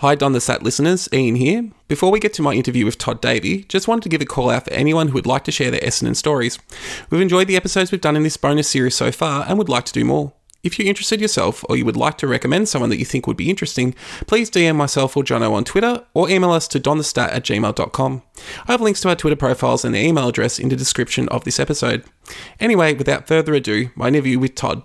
Hi, Don the Stat listeners, Ian here. Before we get to my interview with Todd Davey, just wanted to give a call out for anyone who would like to share their Essendon stories. We've enjoyed the episodes we've done in this bonus series so far and would like to do more. If you're interested yourself or you would like to recommend someone that you think would be interesting, please DM myself or Jono on Twitter or email us to donthestat at gmail.com. I have links to our Twitter profiles and the email address in the description of this episode. Anyway, without further ado, my interview with Todd.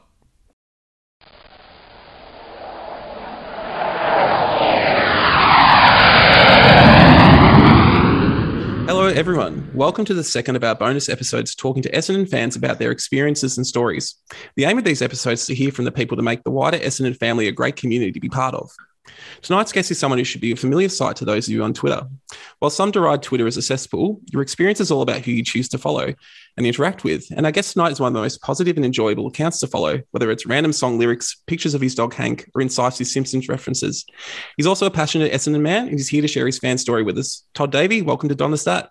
Everyone. Welcome to the second of our bonus episodes talking to Essendon fans about their experiences and stories. The aim of these episodes is to hear from the people to make the wider Essendon family a great community to be part of. Tonight's guest is someone who should be a familiar sight to those of you on Twitter. While some deride Twitter as a cesspool, your experience is all about who you choose to follow and interact with. And I guess tonight is one of the most positive and enjoyable accounts to follow, whether it's random song lyrics, pictures of his dog Hank, or incisive Simpsons references. He's also a passionate Essendon man and he's here to share his fan story with us. Todd Davey, welcome to Don the Stat.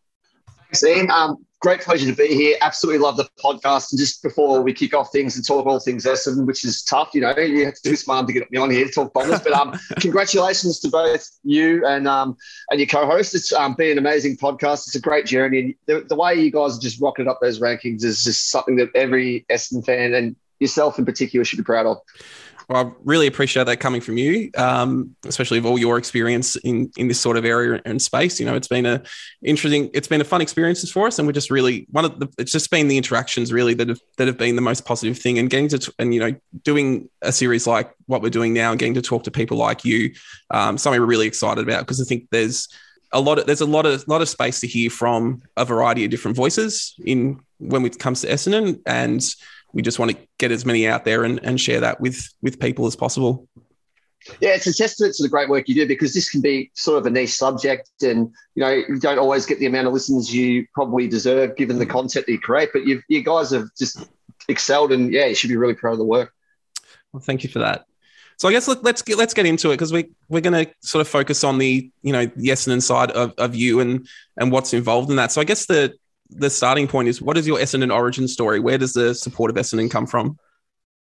Thanks, Ian. Um, great pleasure to be here. Absolutely love the podcast. And just before we kick off things and talk all things Essendon, which is tough, you know, you have to do arm to get me on here to talk Bombers. But um, congratulations to both you and um, and your co-host. It's um, been an amazing podcast. It's a great journey, and the, the way you guys just rocketed up those rankings is just something that every Essendon fan and yourself in particular should be proud of. Well, I really appreciate that coming from you, um, especially of all your experience in in this sort of area and space. You know, it's been a interesting, it's been a fun experiences for us, and we're just really one of the. It's just been the interactions really that have that have been the most positive thing, and getting to and you know doing a series like what we're doing now and getting to talk to people like you, um, something we're really excited about because I think there's a lot of there's a lot of lot of space to hear from a variety of different voices in when it comes to Essendon and we just want to get as many out there and, and share that with with people as possible. Yeah, it's a testament to the great work you do because this can be sort of a niche subject, and you know you don't always get the amount of listeners you probably deserve given the content that you create. But you you guys have just excelled, and yeah, you should be really proud of the work. Well, thank you for that. So I guess let, us get let's get into it because we we're going to sort of focus on the you know the Essendon side of, of you and and what's involved in that. So I guess the the starting point is what is your Essendon origin story? Where does the support of Essendon come from?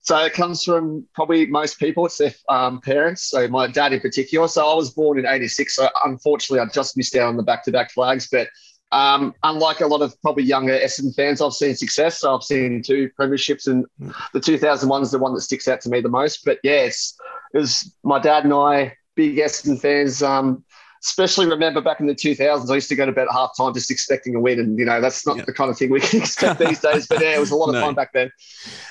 So it comes from probably most people. It's their um, parents. So my dad in particular. So I was born in '86. So unfortunately, I just missed out on the back-to-back flags. But um, unlike a lot of probably younger Essendon fans, I've seen success. So I've seen two premierships, and the 2001 is the one that sticks out to me the most. But yes, yeah, it was my dad and I, big Essendon fans. Um, especially remember back in the 2000s, I used to go to bed at half time just expecting a win. And, you know, that's not yeah. the kind of thing we can expect these days. But yeah, it was a lot of no. fun back then.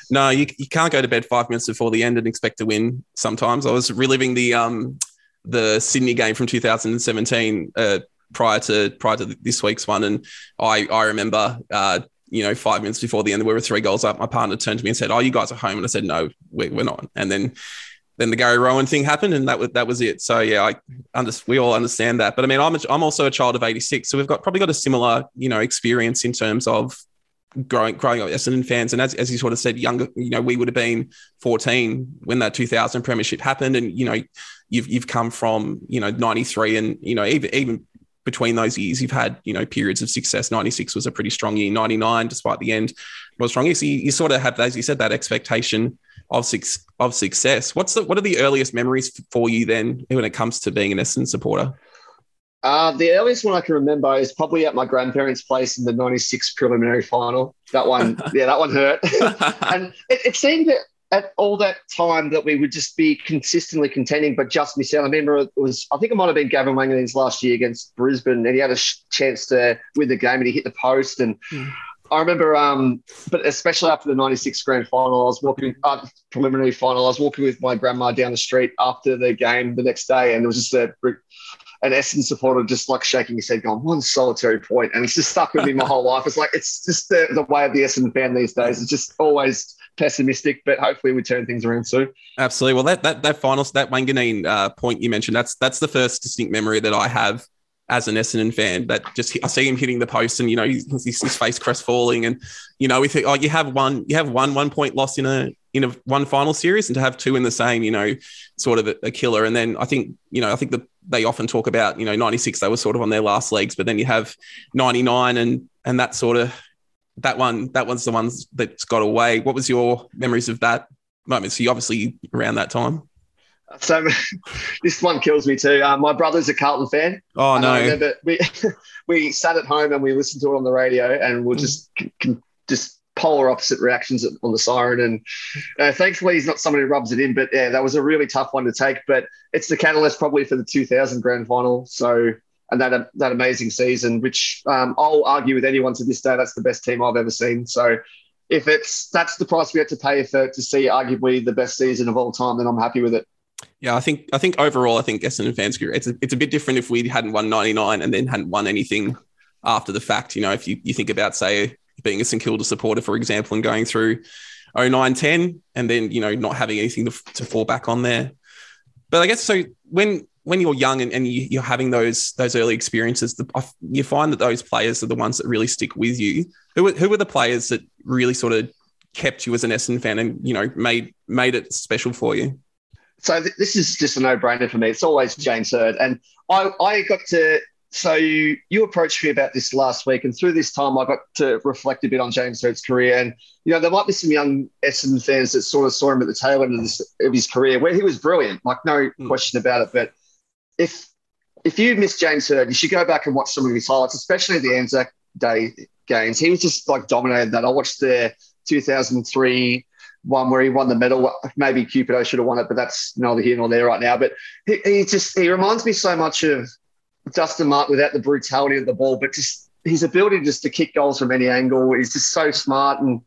No, you, you can't go to bed five minutes before the end and expect to win sometimes. I was reliving the um the Sydney game from 2017 uh, prior to prior to this week's one. And I, I remember uh, you know, five minutes before the end, we were three goals up. My partner turned to me and said, "Oh, you guys are home," and I said, "No, we're, we're not." And then then the Gary Rohan thing happened, and that was that was it. So yeah, I under, we all understand that. But I mean, I'm a, I'm also a child of '86, so we've got probably got a similar you know experience in terms of growing growing up Essendon fans. And as, as you sort of said, younger, you know, we would have been 14 when that 2000 premiership happened, and you know, you've you've come from you know 93, and you know even even between those years, you've had you know periods of success. 96 was a pretty strong year. 99, despite the end, was strong. So you, you sort of have, as you said, that expectation of of success. What's the what are the earliest memories for you then when it comes to being an Essendon supporter? Uh, the earliest one I can remember is probably at my grandparents' place in the '96 preliminary final. That one, yeah, that one hurt. and it, it seemed that at all that time that we would just be consistently contending, but just miss out. I remember it was, I think it might have been Gavin Wanganeen's last year against Brisbane, and he had a sh- chance to win the game, and he hit the post, and mm. I remember, um, but especially after the '96 grand final, I was walking uh, preliminary final. I was walking with my grandma down the street after the game the next day, and there was just a an Essendon supporter just like shaking his head, going one solitary point, and it's just stuck with me my whole life. It's like it's just the, the way of the Essendon fan these days. It's just always pessimistic, but hopefully we turn things around soon. Absolutely. Well, that that that final that Wanganeen uh, point you mentioned, that's that's the first distinct memory that I have as an Essendon fan that just I see him hitting the post and you know his, his face crestfalling and you know we think oh you have one you have one one point loss in a in a one final series and to have two in the same you know sort of a, a killer. And then I think you know I think that they often talk about you know 96 they were sort of on their last legs but then you have 99 and and that sort of that one that one's the ones that's got away. What was your memories of that moment? So you obviously around that time So this one kills me too. Uh, my brother's a Carlton fan. Oh no! I remember we we sat at home and we listened to it on the radio, and we're mm. just just polar opposite reactions on the siren. And uh, thankfully, he's not somebody who rubs it in. But yeah, that was a really tough one to take. But it's the catalyst probably for the 2000 grand final. So and that that amazing season, which um, I'll argue with anyone to this day, that's the best team I've ever seen. So if it's that's the price we had to pay for to see arguably the best season of all time, then I'm happy with it. Yeah, I think I think overall, I think Essendon fans it's a, it's a bit different if we hadn't won 99 and then hadn't won anything after the fact. You know, if you, you think about say being a St Kilda supporter, for example, and going through 09 10 and then you know not having anything to, to fall back on there. But I guess so when when you're young and, and you, are having those those early experiences, the, you find that those players are the ones that really stick with you. Who who were the players that really sort of kept you as an Essendon fan and you know made made it special for you? So th- this is just a no brainer for me. It's always James Hird, and I I got to. So you, you approached me about this last week, and through this time, I got to reflect a bit on James Hird's career. And you know, there might be some young Essendon fans that sort of saw him at the tail end of, this, of his career, where he was brilliant, like no mm. question about it. But if if you miss James Hird, you should go back and watch some of his highlights, especially the Anzac Day games. He was just like dominated that. I watched the 2003 one where he won the medal. Maybe Cupido should have won it, but that's neither here nor there right now. But he, he just he reminds me so much of Dustin Martin without the brutality of the ball, but just his ability just to kick goals from any angle. He's just so smart and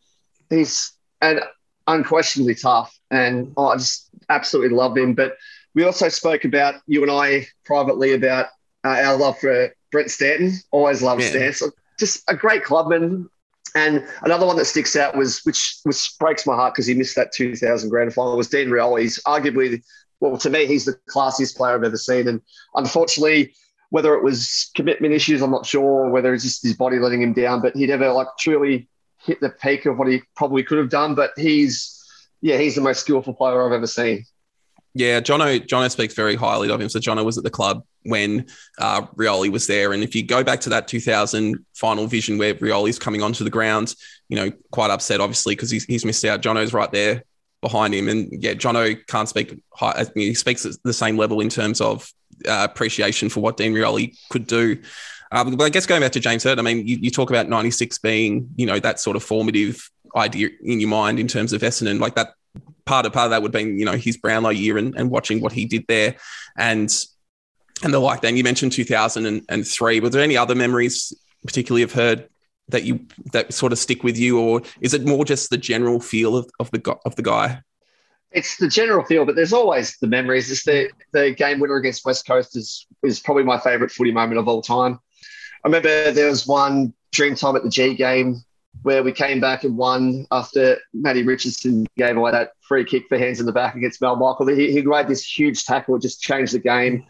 he's and unquestionably tough. And oh, I just absolutely love him. But we also spoke about you and I privately about uh, our love for Brent Stanton. Always loved yeah. Stanton. Just a great clubman. And another one that sticks out was, which breaks my heart because he missed that 2000 grand final, was Dean Rioli. He's arguably, well, to me, he's the classiest player I've ever seen. And unfortunately, whether it was commitment issues, I'm not sure, whether it's just his body letting him down, but he never like truly hit the peak of what he probably could have done. But he's, yeah, he's the most skillful player I've ever seen. Yeah, Jono Jono speaks very highly of him. So Jono was at the club when uh, Rioli was there, and if you go back to that 2000 final vision where Rioli's coming onto the ground, you know, quite upset obviously because he's, he's missed out. Jono's right there behind him, and yeah, Jono can't speak. High, he speaks at the same level in terms of uh, appreciation for what Dean Rioli could do. Uh, but I guess going back to James Hird, I mean, you, you talk about 96 being, you know, that sort of formative idea in your mind in terms of Essendon, like that part of part of that would be you know his Brownlow year and, and watching what he did there, and and the like. Then you mentioned 2003. Were there any other memories, particularly of Hird, that you that sort of stick with you, or is it more just the general feel of, of the of the guy? It's the general feel, but there's always the memories. It's the the game winner against West Coast is is probably my favourite footy moment of all time. I remember there was one dream time at the G game where we came back and won after Matty Richardson gave away that free kick for hands in the back against Mal Michael. He, he made this huge tackle, just changed the game.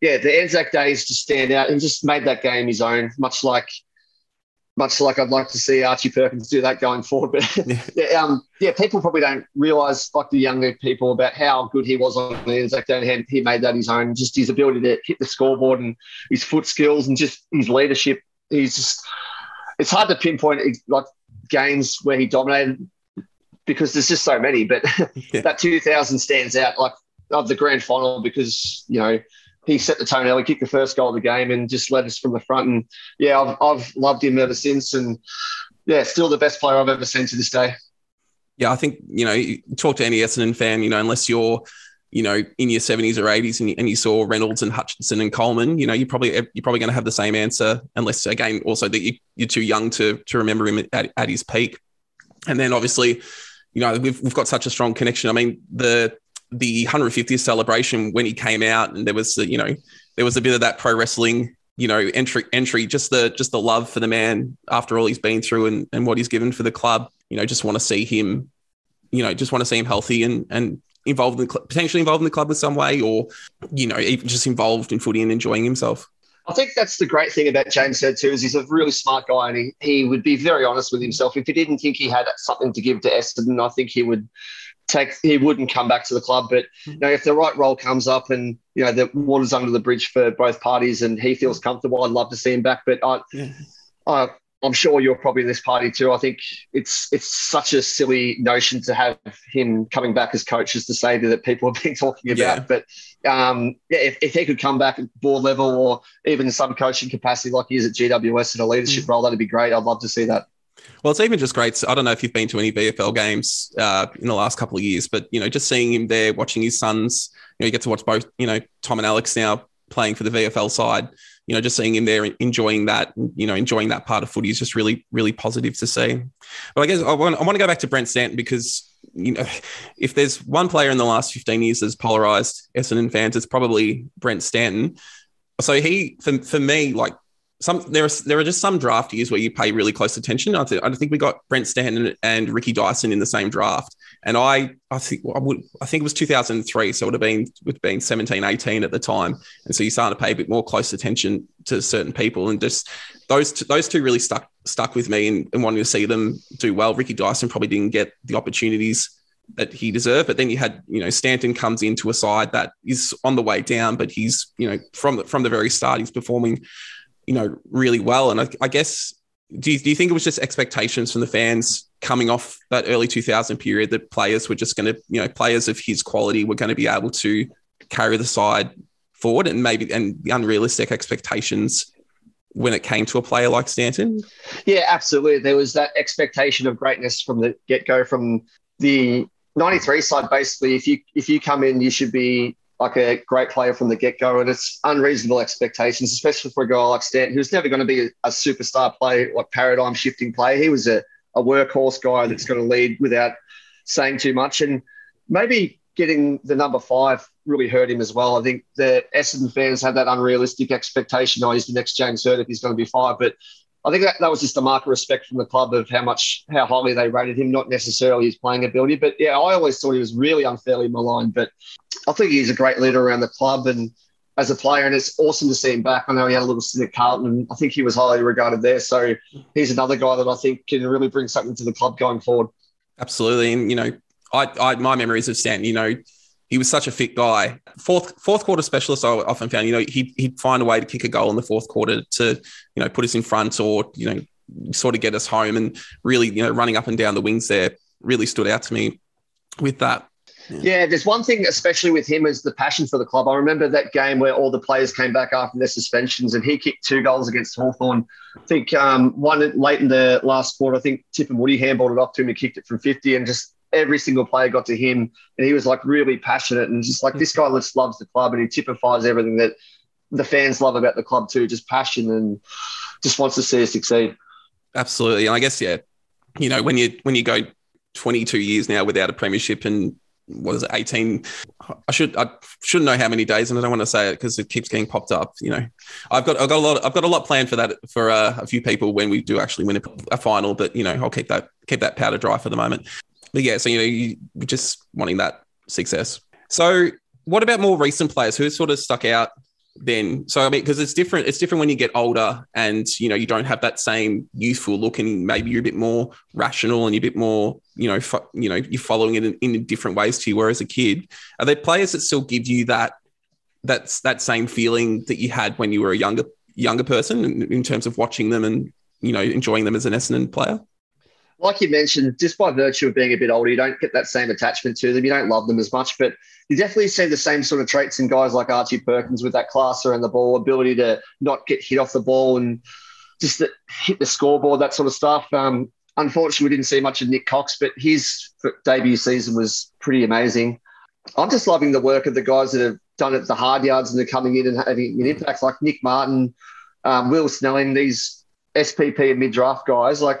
Yeah, the Anzac days just stand out. and just made that game his own, much like much like I'd like to see Archie Perkins do that going forward. But yeah, yeah, um, yeah people probably don't realise, like the younger people, about how good he was on the Anzac Day and he made that his own. Just his ability to hit the scoreboard and his foot skills and just his leadership. He's just it's hard to pinpoint like games where he dominated because there's just so many. But yeah. that 2000 stands out like of the grand final because you know he set the tone He kicked the first goal of the game, and just led us from the front. And yeah, I've, I've loved him ever since. And yeah, still the best player I've ever seen to this day. Yeah, I think you know, you talk to any Essendon fan, you know, unless you're you know, in your 70s or 80s and you, and you saw Reynolds and Hutchison and Coleman, you know, you probably eh, you're probably going to have the same answer unless again also that you, are too young to to remember him at, at his peak. And then obviously, you know, we've we've got such a strong connection. I mean, the the 150th celebration when he came out and there was you know there was a bit of that pro wrestling you know entry entry just the just the love for the man after all he's been through and, and what he's given for the club you know just want to see him you know just want to see him healthy and and involved in the cl- potentially involved in the club in some way, or you know, even just involved in footy and enjoying himself. I think that's the great thing about James Hird too, is he's a really smart guy and he, he would be very honest with himself. If he didn't think he had something to give to Essendon, I think he would take he wouldn't come back to the club. But hmm. you know, if the right role comes up and you know the water's under the bridge for both parties and he feels comfortable, I'd love to see him back. But I yeah. I I'm sure you're probably in this party too. I think it's it's such a silly notion to have him coming back as coach as the savior that people have been talking about. Yeah. But um, yeah, if, if he could come back at board level or even in some coaching capacity like he is at GWS in a leadership mm. role, that'd be great. I'd love to see that. Well, it's even just great. I don't know if you've been to any VFL games uh, in the last couple of years, but you know, just seeing him there, watching his sons. You know, you get to watch both. You know, Tom and Alex now playing for the VFL side. You know, just seeing him there, enjoying that. You know, enjoying that part of footy is just really, really positive to see. But I guess I want, I want to go back to Brent Stanton because you know, if there's one player in the last 15 years that's polarized Essendon fans, it's probably Brent Stanton. So he, for, for me, like some there are there are just some draft years where you pay really close attention. I, th- I think we got Brent Stanton and Ricky Dyson in the same draft, and I I think I would I think it was 2003, so it would have been would have been 17, 18 at the time, and so you started to pay a bit more close attention to certain people, and just those two, those two really stuck stuck with me and, and wanting to see them do well. Ricky Dyson probably didn't get the opportunities that he deserved. But then you had, you know, Stanton comes into a side that is on the way down, but he's, you know, from the, from the very start, he's performing you know, really well. And I, I guess, do you, do you think it was just expectations from the fans coming off that early 2000 period that players were just going to, you know, players of his quality were going to be able to carry the side forward and maybe, and the unrealistic expectations when it came to a player like Stanton? Yeah, absolutely. There was that expectation of greatness from the get go from the 93 side basically if you if you come in you should be like a great player from the get go, and it's unreasonable expectations, especially for a guy like Stanton, who's never going to be a superstar player, like paradigm shifting player. He was a, a workhorse guy that's going to lead without saying too much, and maybe getting the number five really hurt him as well. I think the Essendon fans had that unrealistic expectation. Oh, he's the next James Hird if he's going to be five, but I think that, that was just a mark of respect from the club of how much how highly they rated him, not necessarily his playing ability. But yeah, I always thought he was really unfairly maligned. But I think he's a great leader around the club and as a player, and it's awesome to see him back. I know he had a little stint at Carlton, and I think he was highly regarded there. So he's another guy that I think can really bring something to the club going forward. Absolutely, and you know, I, I my memories of Stanton, you know, he was such a fit guy. Fourth fourth quarter specialist, I often found, you know, he'd, he'd find a way to kick a goal in the fourth quarter to, you know, put us in front or you know, sort of get us home, and really, you know, running up and down the wings there really stood out to me with that. Yeah. yeah. there's one thing, especially with him, is the passion for the club. I remember that game where all the players came back after their suspensions and he kicked two goals against Hawthorn. I think um, one late in the last quarter, I think Tip and Woody handballed it off to him and kicked it from 50 and just every single player got to him and he was like really passionate and just like this guy just loves the club and he typifies everything that the fans love about the club too, just passion and just wants to see us succeed. Absolutely. And I guess, yeah, you know, when you when you go 22 years now without a premiership and what is it 18 i should i shouldn't know how many days and i don't want to say it because it keeps getting popped up you know. I've got i've got a lot i've got a lot planned for that for uh, a few people when we do actually win a, a, final but you know i'll keep that keep that powder dry for the moment. But yeah so you know you, are just wanting that success. So what about more recent players? Who sort of stuck out then so i mean because it's different it's different when you get older and you know you don't have that same youthful look and maybe you're a bit more rational and you're a bit more you know fo- you know you're following it in, in, different ways to you. Whereas a kid are there players that still give you that that's that same feeling that you had when you were a younger younger person in, in terms of watching them and you know enjoying them as an Essendon player like you mentioned, just by virtue of being a bit older, you don't get that same attachment to them. You don't love them as much, but you definitely see the same sort of traits in guys like Archie Perkins with that class around the ball, ability to not get hit off the ball and just hit the scoreboard, that sort of stuff. Um, unfortunately, we didn't see much of Nik Cox, but his debut season was pretty amazing. I'm just loving the work of the guys that have done it the hard yards and they're coming in and having an impact, like Nick Martin, um, Will Snelling, these SSP and mid draft guys. Like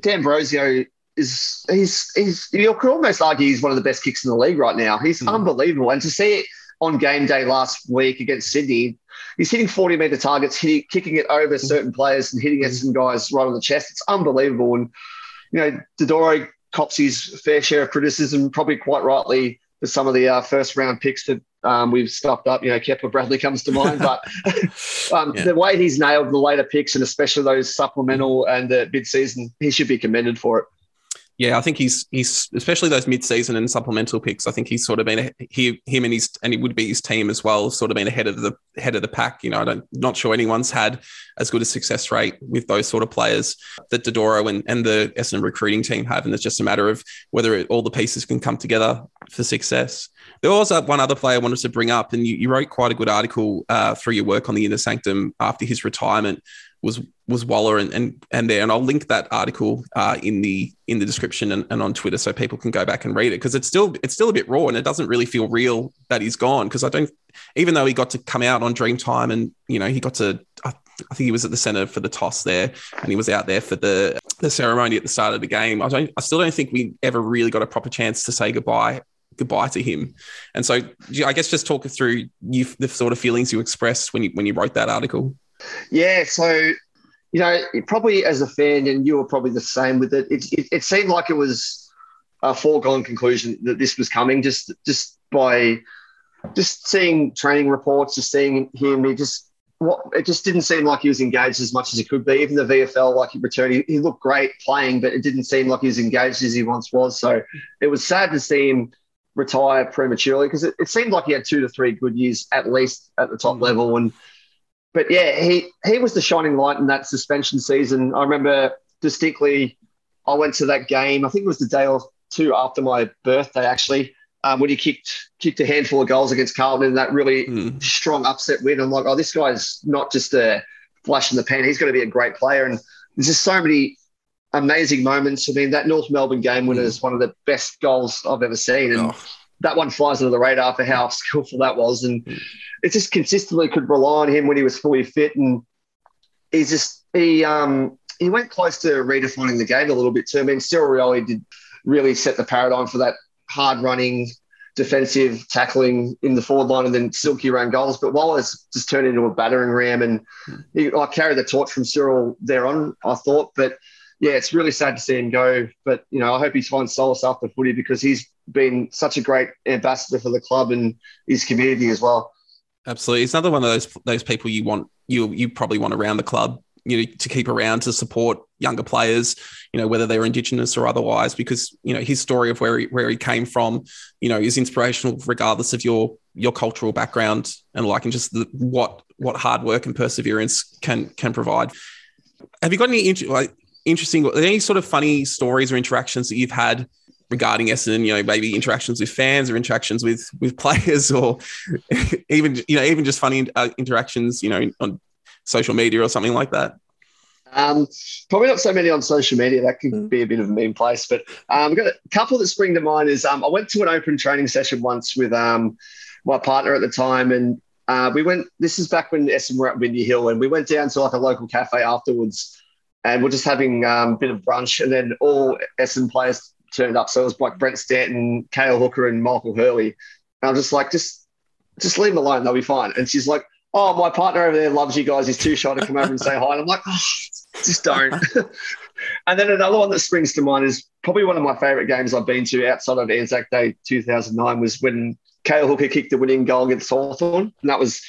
D'Ambrosio is he's he's you could almost argue he's one of the best kicks in the league right now. He's mm. unbelievable, and to see it on game day last week against Sydney, he's hitting forty meter targets, hitting, kicking it over certain players and hitting mm. some guys right on the chest. It's unbelievable, and you know Dodoro cops his fair share of criticism, probably quite rightly for some of the uh, first round picks that um, we've stuffed up. You know, Kepler Bradley comes to mind, but um, yeah. the way he's nailed the later picks and especially those supplemental and the mid season, he should be commended for it. Yeah, I think he's he's especially those mid-season and supplemental picks. I think he's sort of been he him and his and he would be his team as well. Sort of been ahead of the head of the pack. You know, I don't not sure anyone's had as good a success rate with those sort of players that Dodoro and and the Essendon recruiting team have. And it's just a matter of whether it, all the pieces can come together for success. There was one other player I wanted to bring up, and you, you wrote quite a good article uh, through your work on the inner sanctum after his retirement was was Walla and and, and there, and I'll link that article uh, in the in the description and, and on Twitter so people can go back and read it because it's still it's still a bit raw and it doesn't really feel real that he's gone because I don't even though he got to come out on Dreamtime and you know he got to I, I think he was at the center for the toss there and he was out there for the the ceremony at the start of the game. I don't I still don't think we ever really got a proper chance to say goodbye goodbye to him. And so I guess just talk through you, the sort of feelings you expressed when you when you wrote that article. Yeah, so you know, probably as a fan, and you were probably the same with it. It, it, it seemed like it was a foregone conclusion that this was coming, just just by just seeing training reports, just seeing him. He just what it just didn't seem like he was engaged as much as he could be. Even the VFL, like he returned, he, he looked great playing, but it didn't seem like he was engaged as he once was. So it was sad to see him retire prematurely because it, it, seemed like he had two to three good years at least at the top mm. level. And but yeah, he he was the shining light in that suspension season. I remember distinctly. I went to that game. I think it was the day or two after my birthday, actually, um, when he kicked kicked a handful of goals against Carlton in that really mm. strong upset win. I'm like, oh, this guy's not just a flash in the pan. He's going to be a great player. And there's just so many amazing moments. I mean, that North Melbourne game winner mm. is one of the best goals I've ever seen. And oh. That one flies under the radar for how skillful that was. And it just consistently could rely on him when he was fully fit. And he's just, he, um, he went close to redefining the game a little bit too. I mean, Cyril Rioli did really set the paradigm for that hard running, defensive tackling in the forward line and then silky around goals. But Wallace just turned into a battering ram and he I carried the torch from Cyril there on, I thought. But yeah, it's really sad to see him go. But you know, I hope he finds solace after footy because he's been such a great ambassador for the club and his community as well. Absolutely, it's another one of those those people you want you you probably want around the club. You know, to keep around to support younger players, you know, whether they're Indigenous or otherwise, because you know his story of where he where he came from, you know, is inspirational regardless of your your cultural background and like and just the, what what hard work and perseverance can can provide. Have you got any like interesting, any sort of funny stories or interactions that you've had regarding Essendon? You know, maybe interactions with fans or interactions with with players, or even you know, even just funny uh, interactions, you know, on social media or something like that. Um, probably not so many on social media. That could mm. be a bit of a mean place. But um, I've got a couple that spring to mind. Is um, I went to an open training session once with um, my partner at the time, and uh, we went. This is back when Essendon were at Windy Hill, and we went down to like a local cafe afterwards and we're just having um, a bit of brunch, and then all Essendon players turned up. So it was like Brent Stanton, Cale Hooker, and Michael Hurley. And I'm just like, just just leave them alone, they'll be fine. And she's like, Oh, my partner over there loves you guys. He's too shy to come over and say hi. And I'm like, oh, just don't. and then another one that springs to mind is probably one of my favourite games I've been to outside of Anzac Day 2009 was when Cale Hooker kicked the winning goal against Hawthorn. And that was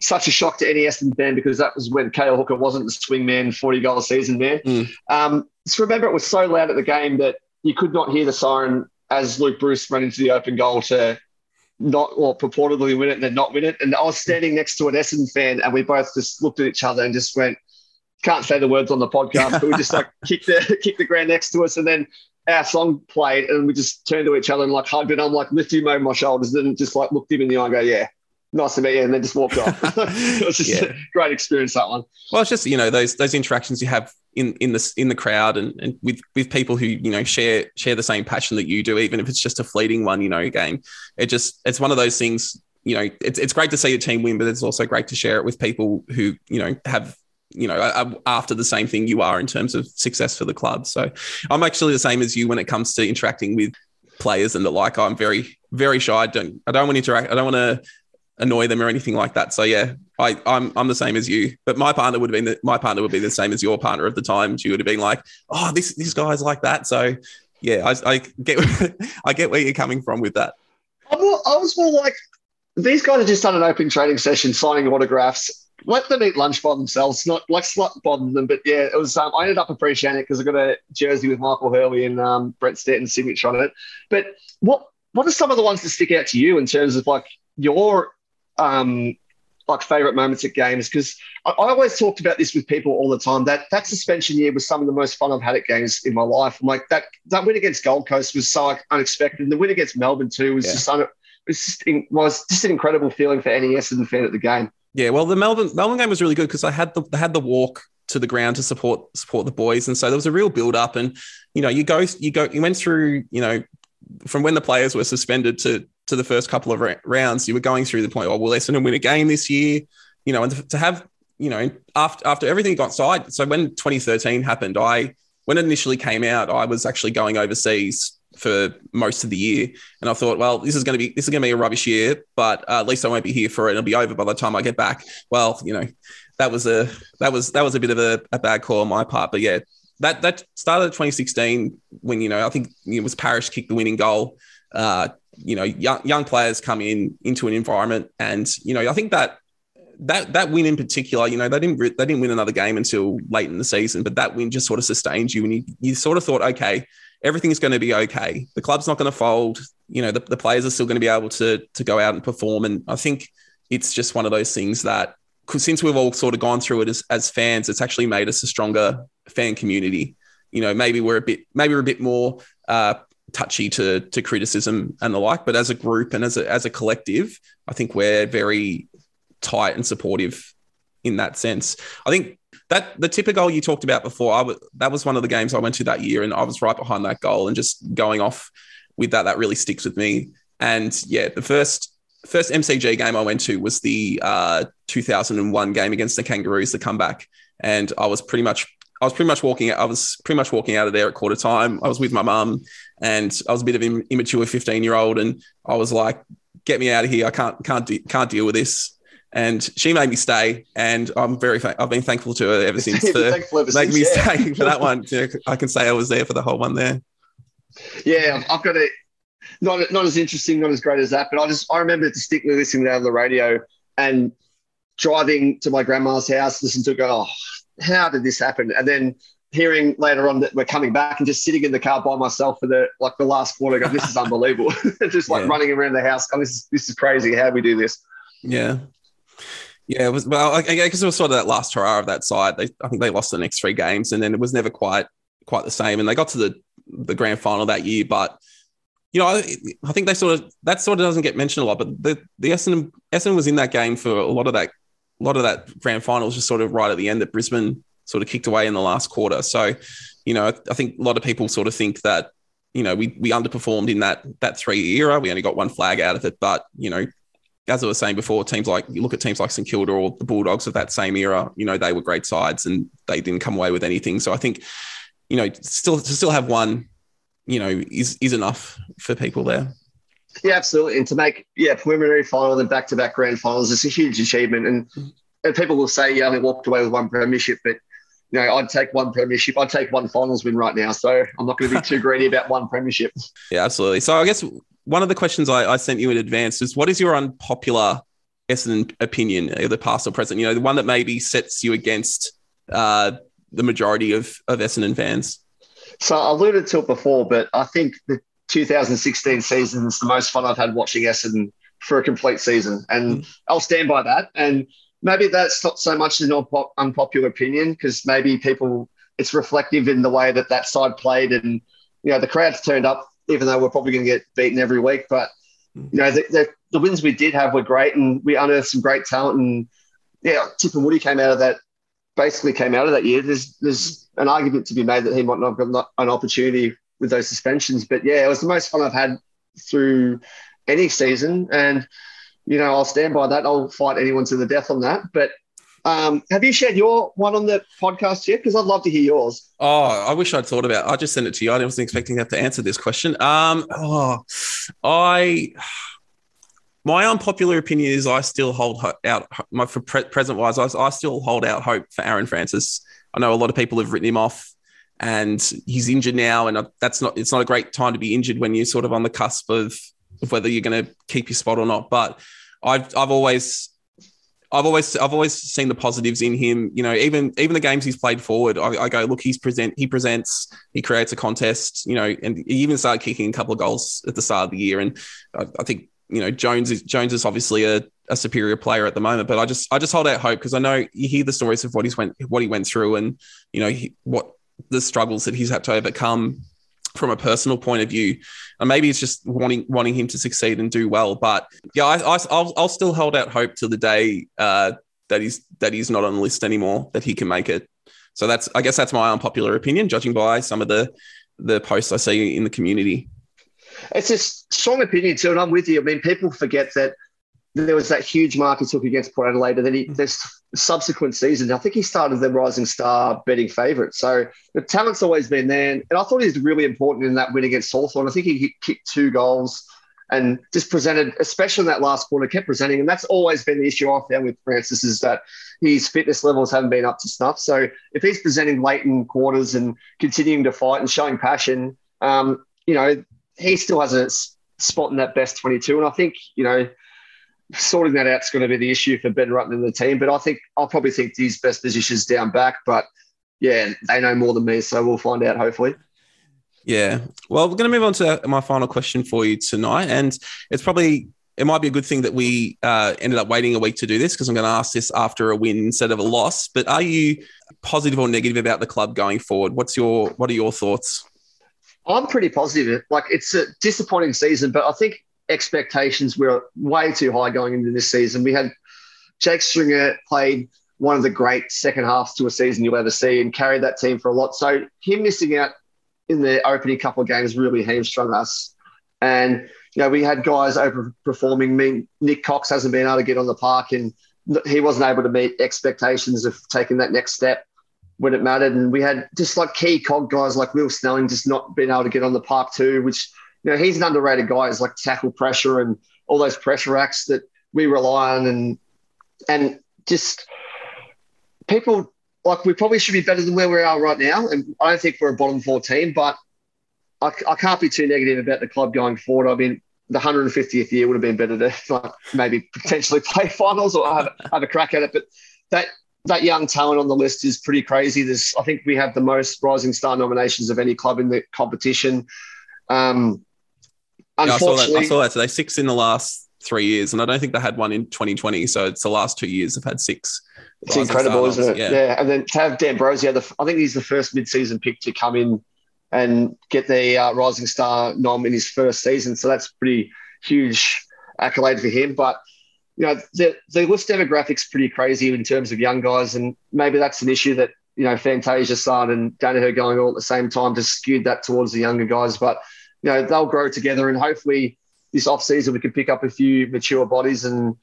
such a shock to any Essendon fan because that was when Cale Hooker wasn't the swingman, 40 goal season man. Mm. Um, just remember it was so loud at the game that you could not hear the siren as Luke Breust ran into the open goal to not or purportedly win it and then not win it. And I was standing next to an Essendon fan and we both just looked at each other and just went, can't say the words on the podcast, but we just like kicked the kicked the ground next to us and then our song played and we just turned to each other and like hugged and I'm like lifting him over my shoulders and just like looked him in the eye and go, yeah, nice to meet you, and then just walked off. it was just yeah. a great experience that one. Well, it's just you know those those interactions you have in in the in the crowd and, and with with people who you know share share the same passion that you do, even if it's just a fleeting one. You know, game. It just it's one of those things. You know, it's it's great to see a team win, but it's also great to share it with people who you know have you know, after the same thing you are in terms of success for the club. So I'm actually the same as you when it comes to interacting with players and the like. I'm very, very shy. I don't, I don't want to interact. I don't want to annoy them or anything like that. So yeah, I, I'm, I'm the same as you. But my partner would have been the, my partner would be the same as your partner at the time. She would have been like, oh, this this guy's like that. So yeah, I, I get I get where you're coming from with that. More, I was more like these guys have just done an open training session, signing autographs let them eat lunch by themselves. Not like slut bother them, but yeah, it was. Um, I ended up appreciating it because I got a jersey with Michael Hurley and um, Brett Stanton's signature on it. But what what are some of the ones that stick out to you in terms of like your um, like favorite moments at games? Because I, I, always talked about this with people all the time. That that suspension year was some of the most fun I've had at games in my life. I'm like that that win against Gold Coast was so unexpected, and the win against Melbourne too was yeah. just un, was just was just an incredible feeling for any Essendon fan at the game. Yeah, well, the Melbourne Melbourne game was really good because I had the I had the walk to the ground to support support the boys, and so there was a real build up. And you know, you go you go you went through you know from when the players were suspended to to the first couple of rounds, you were going through the point. Oh, will Essendon win a game this year? You know, and to have you know after after everything got side. So when 2013 happened, I when it initially came out, I was actually going overseas for most of the year. And I thought, well, this is going to be this is going to be a rubbish year, but uh, at least I won't be here for it. It'll be over by the time I get back. Well, you know, that was a that was that was a bit of a, a bad call on my part. But yeah, that that started 2016 when you know I think it was Parish kicked the winning goal. Uh, you know, young young players come in into an environment, and you know I think that that that win in particular, you know, they didn't they didn't win another game until late in the season, but that win just sort of sustained you, and you you sort of thought, okay, everything's going to be okay. The club's not going to fold. You know, the, the players are still going to be able to to go out and perform. And I think it's just one of those things that since we've all sort of gone through it as, as fans, it's actually made us a stronger fan community. You know, maybe we're a bit maybe we're a bit more uh, touchy to to criticism and the like, but as a group and as a as a collective, I think we're very tight and supportive in that sense. I think that the Tippa goal you talked about before, I w- that was one of the games I went to that year, and I was right behind that goal, and just going off with that, that really sticks with me. And yeah, the first first MCG game I went to was the uh, 2001 game against the Kangaroos, the comeback, and I was pretty much I was pretty much walking. I was pretty much walking out of there at quarter time. I was with my mum, and I was a bit of an immature 15 year old, and I was like, "Get me out of here! I can't can't de- can't deal with this." and she made me stay, and I'm very I've been thankful to her ever since for making me yeah. stay for that one. You know, I can say I was there for the whole one there. Yeah, I've got it. Not not as interesting, not as great as that, but I just I remember distinctly listening to the radio and driving to my grandma's house, listening to go, oh, how did this happen? And then hearing later on that we're coming back and just sitting in the car by myself for the like the last quarter, go, this is unbelievable. just like yeah. running around the house, oh, this is this is crazy. How do we do this? Yeah. Yeah, it was well. I guess it was sort of that last hurrah of that side. They, I think they lost the next three games, and then it was never quite quite the same. And they got to the the grand final that year, but you know, I, I think they sort of that sort of doesn't get mentioned a lot. But the the Essendon Essendon was in that game for a lot of that a lot of that grand final was just sort of right at the end that Brisbane sort of kicked away in the last quarter. So, you know, I think a lot of people sort of think that you know we we underperformed in that that three era. We only got one flag out of it, but you know as I was saying before, teams like you look at teams like St Kilda or the Bulldogs of that same era, you know, they were great sides and they didn't come away with anything. So I think, you know, still to still have one, you know, is is enough for people there. Yeah, absolutely. And to make yeah preliminary final and back to back grand finals is a huge achievement. And and people will say you only walked away with one premiership, but you know, I'd take one premiership. I'd take one finals win right now. So I'm not going to be too greedy about one premiership. Yeah, absolutely. So I guess one of the questions I, I sent you in advance is what is your unpopular Essendon opinion, either past or present? You know, the one that maybe sets you against uh, the majority of, of Essendon fans. So I alluded to it before, but I think the 2016 season is the most fun I've had watching Essendon for a complete season. And mm. I'll stand by that. And maybe that's not so much an unpopular opinion because maybe people, it's reflective in the way that that side played and, you know, the crowds turned up even though we're probably going to get beaten every week. But you know, the, the, the, wins we did have were great, and we unearthed some great talent. And yeah, Tip and Woody came out of that. Basically, came out of that year. There's there's an argument to be made that he might not have got an opportunity with those suspensions. But yeah, it was the most fun I've had through any season, and you know, I'll stand by that. I'll fight anyone to the death on that. But um, have you shared your one on the podcast yet? Because I'd love to hear yours. Oh, I wish I'd thought about. It. I just sent it to you. I wasn't expecting to have to answer this question. Um, oh, I my unpopular opinion is I still hold out my for pre- present wise. I, I still hold out hope for Aaron Francis. I know a lot of people have written him off, and he's injured now, and that's not. It's not a great time to be injured when you're sort of on the cusp of, of whether you're going to keep your spot or not. But I've I've always I've always I've always seen the positives in him. You know, even even the games he's played forward, I, I, go look. He's present. He presents. He creates a contest. You know, and he even started kicking a couple of goals at the start of the year. And I, I think you know Jones is Jones is obviously a, a superior player at the moment. But I just I just hold out hope because I know you hear the stories of what he's went what he went through and you know he, what the struggles that he's had to overcome from a personal point of view. And maybe it's just wanting wanting him to succeed and do well. But yeah, I, will I'll still hold out hope till the day uh, that he's that he's not on the list anymore, that he can make it. So that's I guess that's my unpopular opinion, judging by some of the the posts I see in the community. It's a strong opinion too, and I'm with you. I mean, people forget that there was that huge mark he took against Port Adelaide, and then he, this subsequent season, I think he started the Rising Star betting favourite. So the talent's always been there, and I thought he was really important in that win against Hawthorn. I think he kicked two goals and just presented, especially in that last quarter, kept presenting, and that's always been the issue I've found with Francis is that his fitness levels haven't been up to snuff. So if he's presenting late in quarters and continuing to fight and showing passion, um, you know, he still has a spot in that best 22, and I think you know sorting that out is going to be the issue for Ben Rutten and the team. But I think I'll probably think his best position is down back. But yeah, they know more than me, so we'll find out hopefully. Yeah. Well, we're going to move on to my final question for you tonight, and it's probably it might be a good thing that we uh, ended up waiting a week to do this because I'm going to ask this after a win instead of a loss. But are you positive or negative about the club going forward? What's your what are your thoughts? I'm pretty positive. Like it's a disappointing season, but I think expectations were way too high going into this season. We had Jake Stringer played one of the great second halves to a season you'll ever see and carried that team for a lot. So him missing out in the opening couple of games really hamstrung us. And you know, we had guys overperforming. I mean, Nik Cox hasn't been able to get on the park and he wasn't able to meet expectations of taking that next step when it mattered. And we had just like key cog guys like Will Snelling just not being able to get on the park too, which you know, he's an underrated guy. He's like tackle pressure and all those pressure acts that we rely on, and and just people like we probably should be better than where we are right now. And I don't think we're a bottom four team, but I, I can't be too negative about the club going forward. I mean, the 150th year would have been better to like maybe potentially play finals or have, have a crack at it. But that that young talent on the list is pretty crazy. There's, I think we have the most Rising Star nominations of any club in the competition. Um, yeah, I saw that. I saw that today. Six in the last three years, and I don't think they had one in 2020. So it's the last two years they've had six. It's incredible, isn't it? Yeah. yeah. And then to have D'Ambrosio, the, I think he's the first mid-season pick to come in and get the uh, Rising Star nom in his first season. So that's pretty huge accolade for him. But you know, the the list demographic's pretty crazy in terms of young guys, and maybe that's an issue that you know Fantasia Saad and Daniher going all at the same time to skewed that towards the younger guys. But you know, they'll grow together and hopefully this off season we can pick up a few mature bodies and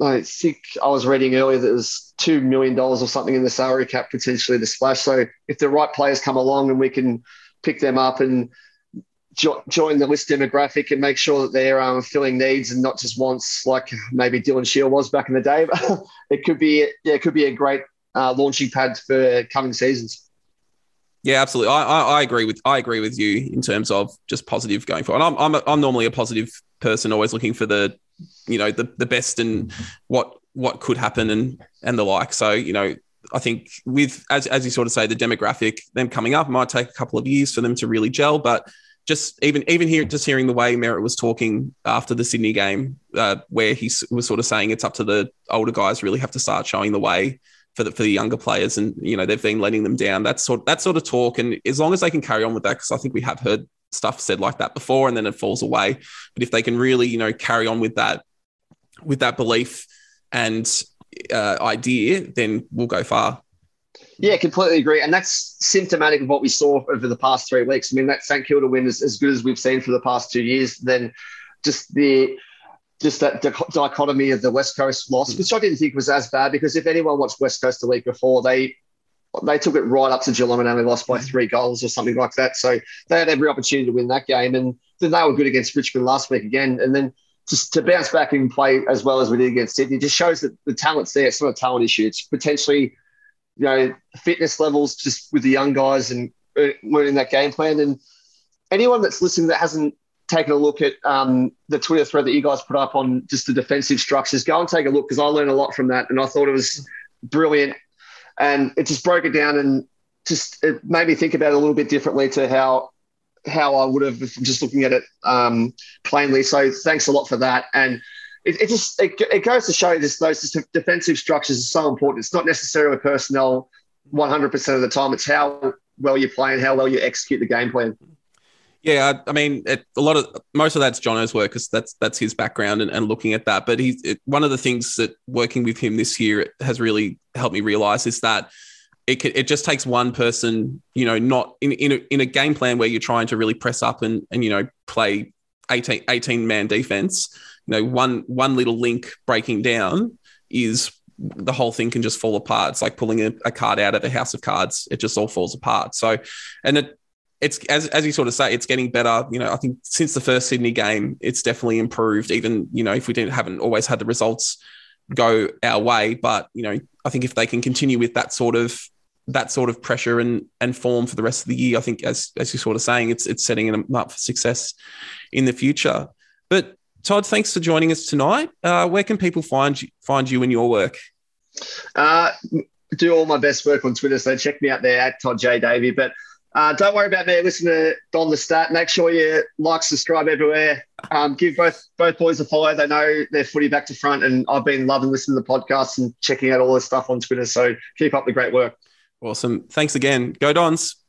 I think I was reading earlier that there's two million dollars or something in the salary cap potentially to splash. So if the right players come along and we can pick them up and jo- join the list demographic and make sure that they're um, filling needs and not just wants, like maybe Dylan Shiel was back in the day, it could be yeah, it could be a great uh, launching pad for coming seasons. Yeah, absolutely. I, I, I, agree with I agree with you in terms of just positive going forward. I'm I'm, a, I'm normally a positive person, always looking for the you know the the best and what what could happen and and the like. So you know, I think with as as you sort of say, the demographic them coming up might take a couple of years for them to really gel, but just even even here just hearing the way Merrett was talking after the Sydney game, uh, where he was sort of saying it's up to the older guys really have to start showing the way for the for the younger players, and you know they've been letting them down. That sort that sort of talk, and as long as they can carry on with that, because I think we have heard stuff said like that before, and then it falls away. But if they can really, you know, carry on with that with that belief and uh, idea, then we'll go far. Yeah, completely agree. And that's symptomatic of what we saw over the past three weeks. I mean, that St Kilda win is as good as we've seen for the past two years. Then just the just that dichotomy of the West Coast loss, hmm. which I didn't think was as bad because if anyone watched West Coast the week before, they they took it right up to Geelong and only lost by hmm. three goals or something like that. So they had every opportunity to win that game, and then they were good against Richmond last week again, and then just to bounce back and play as well as we did against Sydney just shows that the talent's there. It's not a talent issue. It's potentially, you know, fitness levels just with the young guys and uh, learning that game plan. And anyone that's listening that hasn't taken a look at um, the Twitter thread that you guys put up on just the defensive structures, go and take a look because I learned a lot from that, and I thought it was brilliant, and it just broke it down and just it made me think about it a little bit differently to how how I would have just looking at it um, plainly. So thanks a lot for that. And it, it just it, it, goes to show this those defensive structures are so important. It's not necessarily personnel 100% of the time. It's how well you play and how well you execute the game plan. Yeah, I mean, it, a lot of most of that's Jono's work because that's that's his background and, and looking at that. But he's it, one of the things that working with him this year has really helped me realize is that it, it just takes one person, you know, not in, in, a, in a game plan where you're trying to really press up and, and you know, play 18, 18 man defense, you know, one, one little link breaking down is the whole thing can just fall apart. It's like pulling a, a card out of a house of cards. It just all falls apart. So, and it, it's as, as you sort of say, it's getting better. You know, I think since the first Sydney game, it's definitely improved. Even you know, if we didn't haven't always had the results go our way, but you know, I think if they can continue with that sort of that sort of pressure and and form for the rest of the year, I think as as you're sort of saying, it's it's setting them up for success in the future. But Todd, thanks for joining us tonight. Uh, where can people find you, find you in your work? Uh, do all my best work on Twitter, so check me out there at Todd J Davey. But uh, don't worry about me. Listen to Don the Stat. Make sure you like, subscribe everywhere. Um, give both both boys a follow. They know their footy back to front, and I've been loving listening to the podcast and checking out all this stuff on Twitter. So keep up the great work. Awesome. Thanks again. Go Dons.